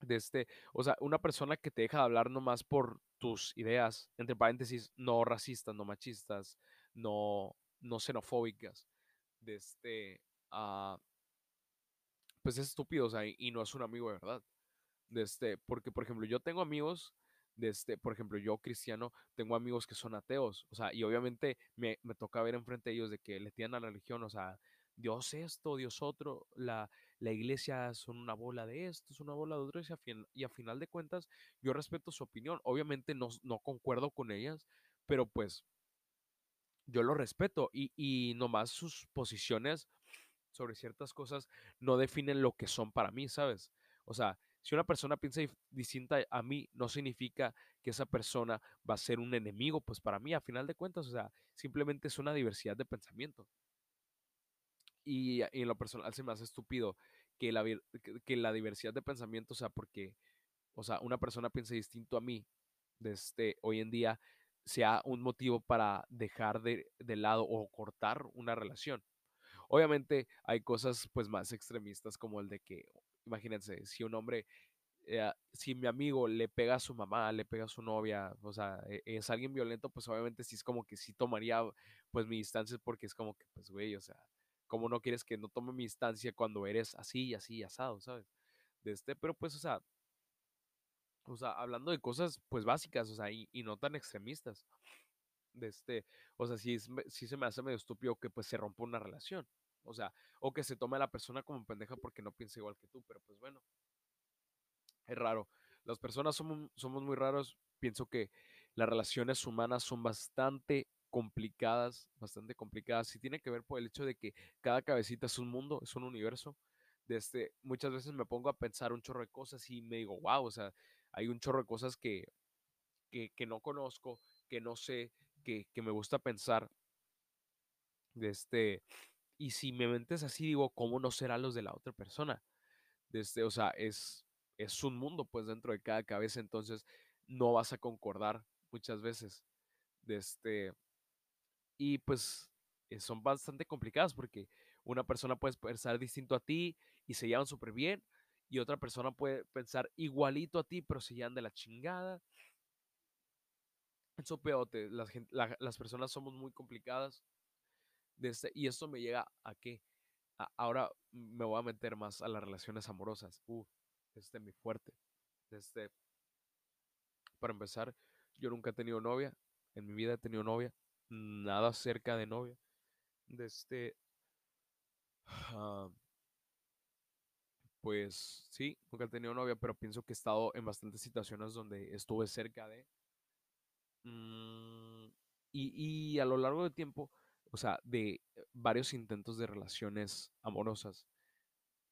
de este, o sea, una persona que te deja de hablar nomás por tus ideas, entre paréntesis, no racistas, no machistas, no, no xenofóbicas, de este, uh, pues es estúpido, o sea, y, y, no es un amigo de verdad. De este, porque, por ejemplo, yo tengo amigos, de este, por ejemplo, yo cristiano, tengo amigos que son ateos, o sea, y obviamente me, me toca ver enfrente de ellos de que le tienen a la religión, o sea, Dios esto, Dios otro, la, la iglesia son una bola de esto, es una bola de otro, y a, fin, y a final de cuentas yo respeto su opinión. Obviamente no, no concuerdo con ellas, pero pues yo lo respeto y, y nomás sus posiciones sobre ciertas cosas no definen lo que son para mí, ¿sabes? O sea, si una persona piensa distinta a mí, no significa que esa persona va a ser un enemigo, pues para mí, a final de cuentas, o sea, simplemente es una diversidad de pensamiento. Y, en lo personal se me hace estúpido que la, que la diversidad de pensamiento, o sea, porque, o sea, una persona piense distinto a mí, de este, hoy en día, sea un motivo para dejar de, de lado o cortar una relación. Obviamente hay cosas pues más extremistas como el de que, imagínense, si un hombre, eh, si mi amigo le pega a su mamá, le pega a su novia, o sea, e, es alguien violento, pues obviamente sí es como que sí tomaría pues mi distancia porque es como que, pues güey, o sea, ¿Cómo no quieres que no tome mi instancia cuando eres así y así asado, ¿sabes? De este, pero pues, o sea, o sea, hablando de cosas pues básicas, o sea, y, no tan extremistas. De este, o sea, sí se me hace medio estúpido que pues se rompa una relación. O sea, o que se tome a la persona como pendeja porque no piensa igual que tú, pero pues bueno, es raro. Las personas somos, somos muy raros. Pienso que las relaciones humanas son bastante complicadas, bastante complicadas. Y tiene que ver por el hecho de que cada cabecita es un mundo, es un universo. Desde, muchas veces me pongo a pensar un chorro de cosas y me digo, wow, o sea, hay un chorro de cosas que, que, no conozco, que no sé, que, que me gusta pensar. De este, y si me mentes así, digo, ¿cómo no serán los de la otra persona? Desde, o sea, es, es un mundo pues dentro de cada cabeza, entonces no vas a concordar muchas veces. De este, y pues eh, son bastante complicadas porque una persona puede pensar distinto a ti y se llevan súper bien, y otra persona puede pensar igualito a ti, pero se llevan de la chingada. Eso peote, las, la, las personas somos muy complicadas. Este, y esto me llega a que ahora me voy a meter más a las relaciones amorosas. Uh, este es mi fuerte. Este, para empezar, yo nunca he tenido novia. En mi vida he tenido novia. Nada cerca de novia. De este. Uh, pues sí, nunca he tenido novia, pero pienso que he estado en bastantes situaciones donde estuve cerca de. Mm, y, y a lo largo del tiempo, o sea, de varios intentos de relaciones amorosas,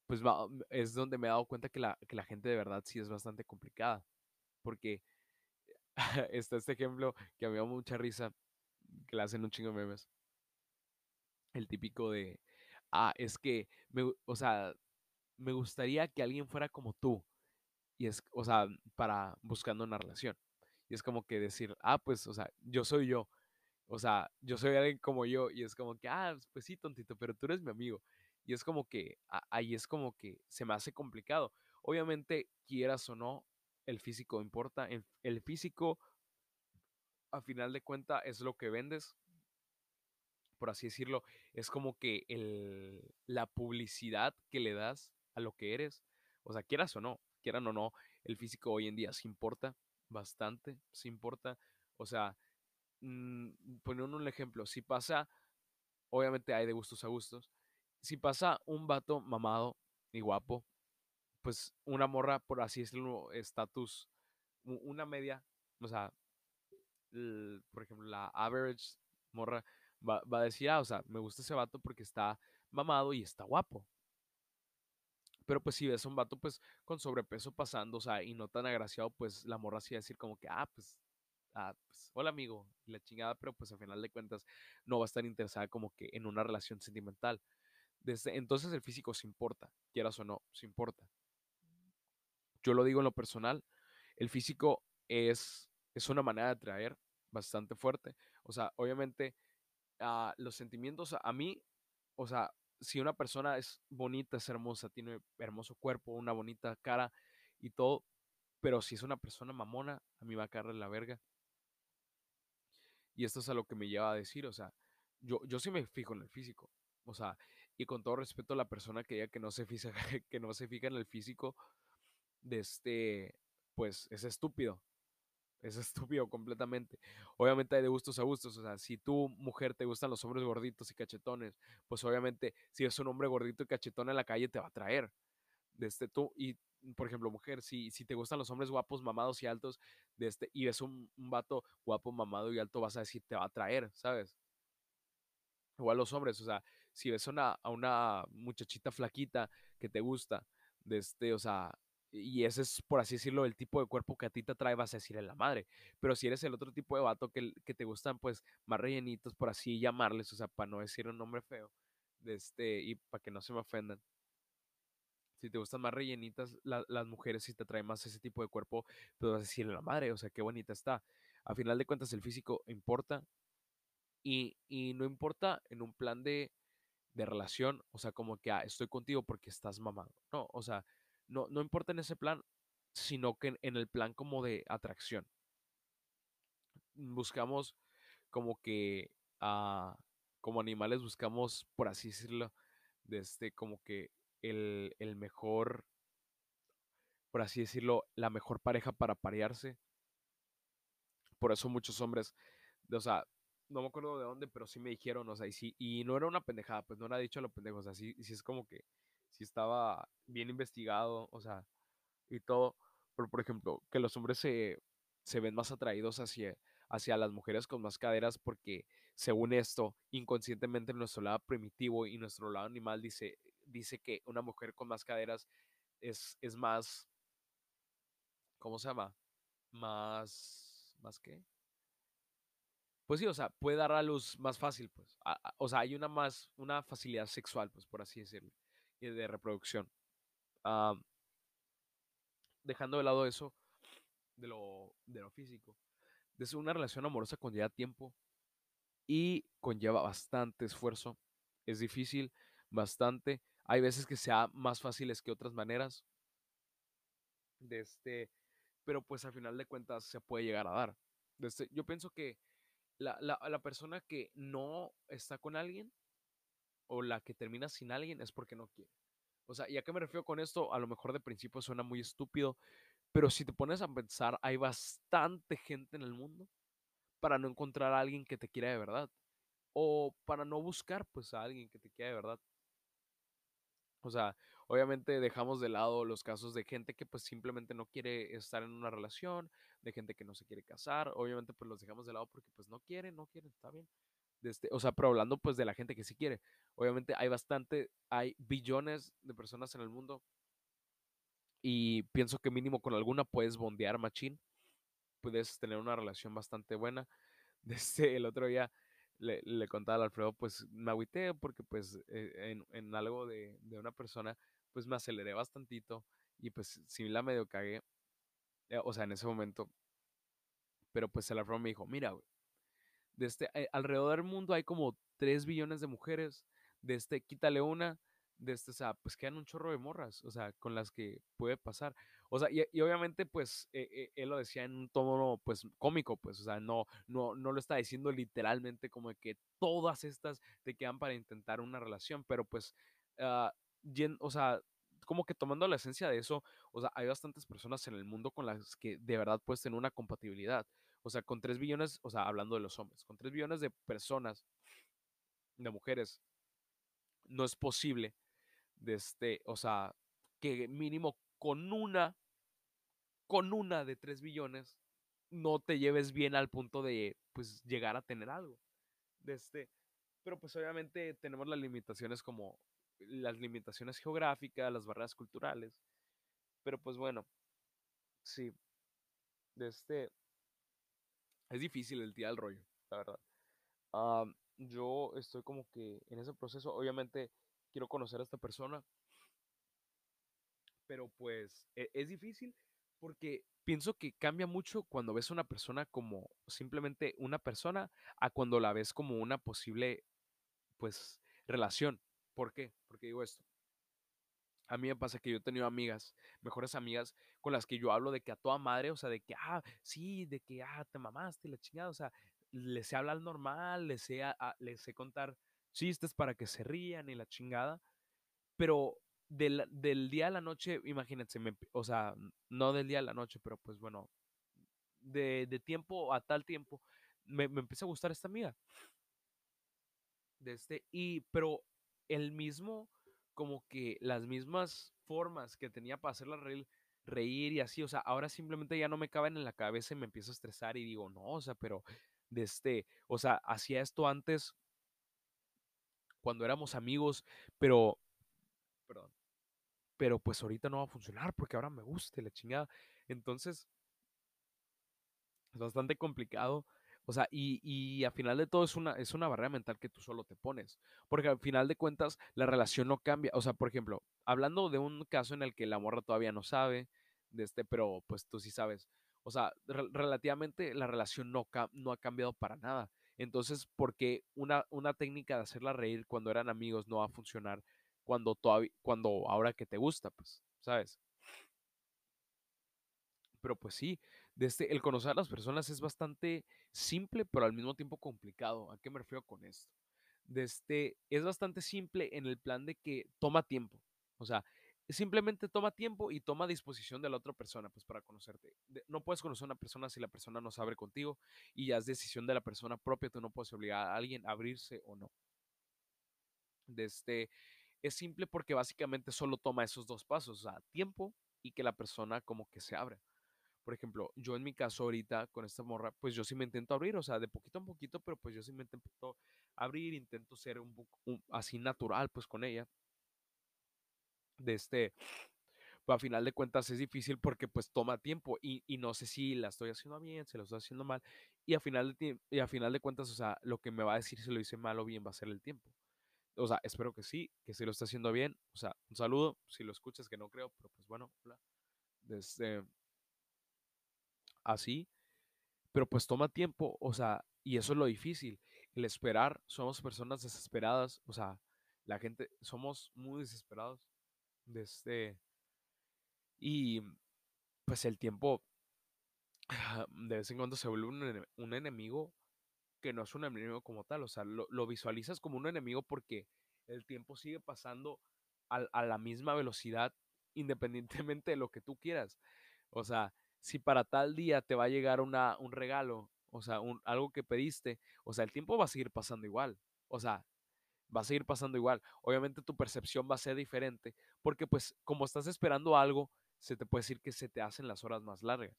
pues es donde me he dado cuenta que la, que la gente de verdad sí es bastante complicada. Porque está este ejemplo que me da mucha risa, que le hacen un chingo de memes. El típico de, ah, es que, me, o sea, me gustaría que alguien fuera como tú. Y es, o sea, para buscando una relación. Y es como que decir, ah, pues, o sea, yo soy yo. O sea, yo soy alguien como yo. Y es como que, ah, pues sí, tontito, pero tú eres mi amigo. Y es como que, ahí es como que se me hace complicado. Obviamente, quieras o no, el físico importa. El, el físico, a final de cuentas, es lo que vendes. Por así decirlo, es como que el, la publicidad que le das a lo que eres. O sea, quieras o no, quieran o no, el físico hoy en día sí importa bastante, sí importa. O sea, mmm, poniendo un ejemplo, si pasa, obviamente hay de gustos a gustos, si pasa un vato mamado y guapo, pues una morra, por así decirlo, estatus, una media, o sea, el, por ejemplo, la average morra va, va, a decir, ah, o sea, me gusta ese vato porque está mamado y está guapo. Pero pues si ves a un vato pues con sobrepeso pasando, o sea, y no tan agraciado, pues la morra sí va a decir como que, ah, pues, ah, pues, hola amigo, y la chingada, pero pues al final de cuentas no va a estar interesada como que en una relación sentimental. Desde entonces el físico se importa, quieras o no, se importa. Yo lo digo en lo personal, el físico es, es una manera de atraer bastante fuerte. O sea, obviamente uh, los sentimientos a mí, o sea, si una persona es bonita, es hermosa, tiene hermoso cuerpo, una bonita cara y todo, pero si es una persona mamona, a mí va a caerle la verga. Y esto es a lo que me lleva a decir, o sea, yo, yo sí me fijo en el físico, o sea, y con todo respeto a la persona que diga que no se fija, que no se fija en el físico, de este, pues es estúpido, es estúpido completamente. Obviamente hay de gustos a gustos. O sea, si tú, mujer, te gustan los hombres gorditos y cachetones, pues obviamente si es un hombre gordito y cachetón en la calle te va a traer. Desde tú, y por ejemplo, mujer, si, si te gustan los hombres guapos, mamados y altos, de este, y ves un, un vato guapo, mamado y alto, vas a decir, te va a traer, ¿sabes? Igual los hombres, o sea, si ves una, a una muchachita flaquita que te gusta, de este, o sea, y ese es, por así decirlo, el tipo de cuerpo que a ti te atrae, vas a decirle la madre. Pero si eres el otro tipo de vato que, que te gustan, pues, más rellenitos, por así llamarles, o sea, para no decir un nombre feo, de este, y para que no se me ofendan. Si te gustan más rellenitas, la, las mujeres, si te atraen más ese tipo de cuerpo, pues vas a decirle la madre, o sea, qué bonita está. A final de cuentas, el físico importa. Y, y no importa en un plan de, de relación, o sea, como que ah, estoy contigo porque estás mamado. No, o sea, no, no importa en ese plan, sino que en, el plan como de atracción. Buscamos como que uh, como animales buscamos, por así decirlo, de este, como que el, el, mejor, por así decirlo, la mejor pareja para parearse. Por eso muchos hombres, o sea, no me acuerdo de dónde, pero sí me dijeron, o sea, y sí, y no era una pendejada, pues no era dicho a lo pendejo, o sea, sí es como que, sí estaba bien investigado, o sea, y todo, pero por ejemplo, que los hombres se, se ven más atraídos hacia, hacia las mujeres con más caderas porque según esto, inconscientemente nuestro lado primitivo y nuestro lado animal dice, dice que una mujer con más caderas es, es más, ¿cómo se llama? Más, ¿más qué? Pues sí, o sea, puede dar a luz más fácil, pues. o sea, hay una más, una facilidad sexual, pues, por así decirlo, y de reproducción. dejando de lado eso, de lo, de lo físico. Desde una relación amorosa conlleva tiempo y conlleva bastante esfuerzo. Es difícil, bastante. Hay veces que sea más fáciles que otras maneras. De este, pero pues al final de cuentas se puede llegar a dar. Este, yo pienso que la, la, la persona que no está con alguien o la que termina sin alguien es porque no quiere. O sea, ¿y a qué me refiero con esto? A lo mejor de principio suena muy estúpido, pero si te pones a pensar, hay bastante gente en el mundo para no encontrar a alguien que te quiera de verdad. O para no buscar pues a alguien que te quiera de verdad. O sea, obviamente dejamos de lado los casos de gente que pues simplemente no quiere estar en una relación, de gente que no se quiere casar, obviamente pues los dejamos de lado porque pues no quieren, no quieren, está bien. Este, o sea, pero hablando pues de la gente que sí quiere. Obviamente hay bastante, hay billones de personas en el mundo y pienso que mínimo con alguna puedes bondear machín, puedes tener una relación bastante buena. Desde el otro día le, le contaba al Alfredo, pues me agüité porque pues eh, en, en, algo de, de, una persona, pues me aceleré bastantito y pues sí la medio cagué, eh, o sea, en ese momento. Pero pues el Alfredo me dijo, mira, güey, de este, eh, alrededor del mundo hay como 3 billones de mujeres, de este, quítale una, de este, o sea, pues quedan un chorro de morras, o sea, con las que puede pasar. O sea, y, y obviamente, pues, eh, eh, él lo decía en un tono, pues, cómico, pues, o sea, no, no, no lo está diciendo literalmente como que todas estas te quedan para intentar una relación, pero pues, uh, o sea, como que tomando la esencia de eso, o sea, hay bastantes personas en el mundo con las que de verdad puedes tener una compatibilidad. O sea, con 3 billones, o sea, hablando de los hombres, con 3 billones de personas, de mujeres, no es posible de este, o sea, que mínimo con una, con una de 3 billones, no te lleves bien al punto de, pues, llegar a tener algo. De este, pero pues obviamente tenemos las limitaciones como las limitaciones geográficas, las barreras culturales. Pero pues bueno, sí. De este. Es difícil el día del rollo, la verdad. Um, yo estoy como que en ese proceso. Obviamente quiero conocer a esta persona. Pero pues e es difícil porque pienso que cambia mucho cuando ves a una persona como simplemente una persona a cuando la ves como una posible, pues, relación. ¿Por qué? Porque digo esto. A mí me pasa que yo he tenido amigas, mejores amigas, con las que yo hablo de que a toda madre, o sea, de que, ah, sí, de que, ah, te mamaste, la chingada, o sea, les sé hablar normal, les sé, a, les sé contar chistes para que se rían y la chingada, pero del, del día a la noche, imagínense, me, o sea, no del día a la noche, pero pues bueno, de, de tiempo a tal tiempo, me, me empieza a gustar esta amiga. De este, y, pero el mismo, como que las mismas formas que tenía para hacerla reír, reír y así, o sea, ahora simplemente ya no me caben en la cabeza y me empiezo a estresar y digo, no, o sea, pero de este, o sea, hacía esto antes cuando éramos amigos, pero, perdón, pero pues ahorita no va a funcionar porque ahora me gusta la chingada. Entonces, es bastante complicado o sea, y, y al final de todo es una, es una barrera mental que tú solo te pones. Porque al final de cuentas la relación no cambia. O sea, por ejemplo, hablando de un caso en el que la morra todavía no sabe, de este, pero pues tú sí sabes. O sea, re relativamente la relación no, ha cambiado para nada. Entonces, ¿por qué una, una técnica de hacerla reír cuando eran amigos no va a funcionar cuando, cuando ahora que te gusta? Pues, ¿sabes? Pero pues sí, desde el conocer a las personas es bastante simple, pero al mismo tiempo complicado. ¿A qué me refiero con esto? Desde, es bastante simple en el plan de que toma tiempo. O sea, simplemente toma tiempo y toma disposición de la otra persona, pues para conocerte. No puedes conocer a una persona si la persona no se abre contigo y ya es decisión de la persona propia, tú no puedes obligar a alguien a abrirse o no. De este, es simple porque básicamente solo toma esos dos pasos, o sea, tiempo y que la persona como que se abra. Por ejemplo, yo en mi caso ahorita con esta morra, pues yo sí me intento abrir, o sea, de poquito en poquito, pero pues yo sí me intento abrir, intento ser un poco así natural pues con ella de este, pues a final de cuentas es difícil porque pues toma tiempo y, no sé si la estoy haciendo bien, se lo estoy haciendo mal y a final de, y a final de cuentas, o sea, lo que me va a decir si lo hice mal o bien va a ser el tiempo. O sea, espero que sí, que se lo esté haciendo bien. O sea, un saludo, si lo escuchas, que no creo, pero pues bueno, Desde, así, pero pues toma tiempo, o sea, y eso es lo difícil. El esperar, somos personas desesperadas, o sea, la gente, somos muy desesperados este, y pues el tiempo de vez en cuando se vuelve un, enemigo que no es un enemigo como tal, o sea, lo, visualizas como un enemigo porque el tiempo sigue pasando a, la misma velocidad independientemente de lo que tú quieras. O sea, si para tal día te va a llegar una, un regalo, o sea, un, algo que pediste, o sea, el tiempo va a seguir pasando igual. O sea, va a seguir pasando igual. Obviamente tu percepción va a ser diferente porque pues como estás esperando algo, se te puede decir que se te hacen las horas más largas.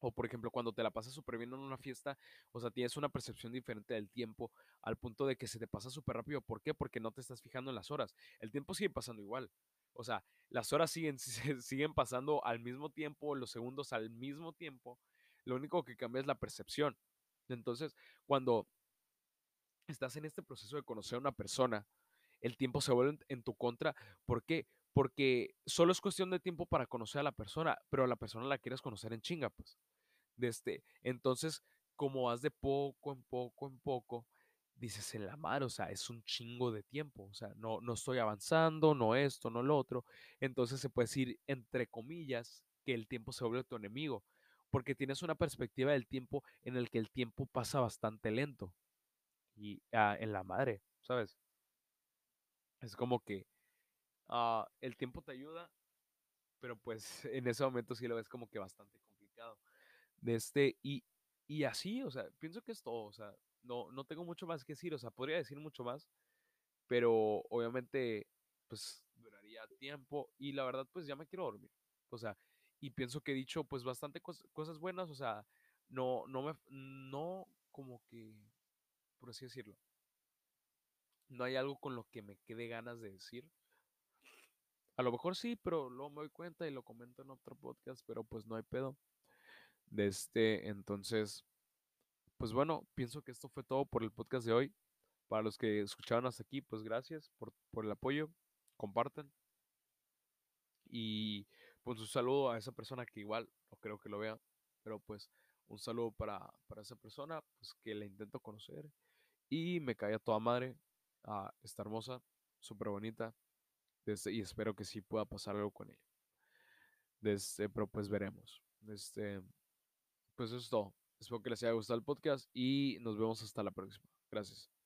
O por ejemplo, cuando te la pasas súper bien en una fiesta, o sea, tienes una percepción diferente del tiempo al punto de que se te pasa súper rápido. ¿Por qué? Porque no te estás fijando en las horas. El tiempo sigue pasando igual. O sea, las horas siguen, siguen pasando al mismo tiempo, los segundos al mismo tiempo. Lo único que cambia es la percepción. Entonces, cuando estás en este proceso de conocer a una persona, el tiempo se vuelve en, tu contra. ¿Por qué? Porque solo es cuestión de tiempo para conocer a la persona, pero a la persona la quieres conocer en chinga, pues. este, entonces, como vas de poco en poco en poco, dices en la mar, o sea, es un chingo de tiempo, o sea, no, no estoy avanzando, no esto, no lo otro. Entonces se puede decir, entre comillas, que el tiempo se vuelve tu enemigo, porque tienes una perspectiva del tiempo en el que el tiempo pasa bastante lento y ah, en la madre, ¿sabes? Es como que ah, el tiempo te ayuda, pero pues en ese momento sí lo ves como que bastante complicado. De este, y, y así, o sea, pienso que es todo, o sea, no, no tengo mucho más que decir, o sea, podría decir mucho más, pero obviamente, pues duraría tiempo y la verdad, pues ya me quiero dormir, o sea, y pienso que he dicho, pues bastante cosas buenas, o sea, no, no me, no como que por así decirlo. No hay algo con lo que me quede ganas de decir. A lo mejor sí, pero luego me doy cuenta y lo comento en otro podcast, pero pues no hay pedo. De este, entonces, pues bueno, pienso que esto fue todo por el podcast de hoy. Para los que escucharon hasta aquí, pues gracias por, por el apoyo. Compartan. Y pues un saludo a esa persona que igual no creo que lo vea, pero pues un saludo para, para esa persona pues que le intento conocer y me cae a toda madre. Ah, está hermosa, súper bonita. Desde, y espero que sí pueda pasar algo con ella. Desde, pero pues veremos. Este, pues eso es todo. Espero que les haya gustado el podcast y nos vemos hasta la próxima. Gracias.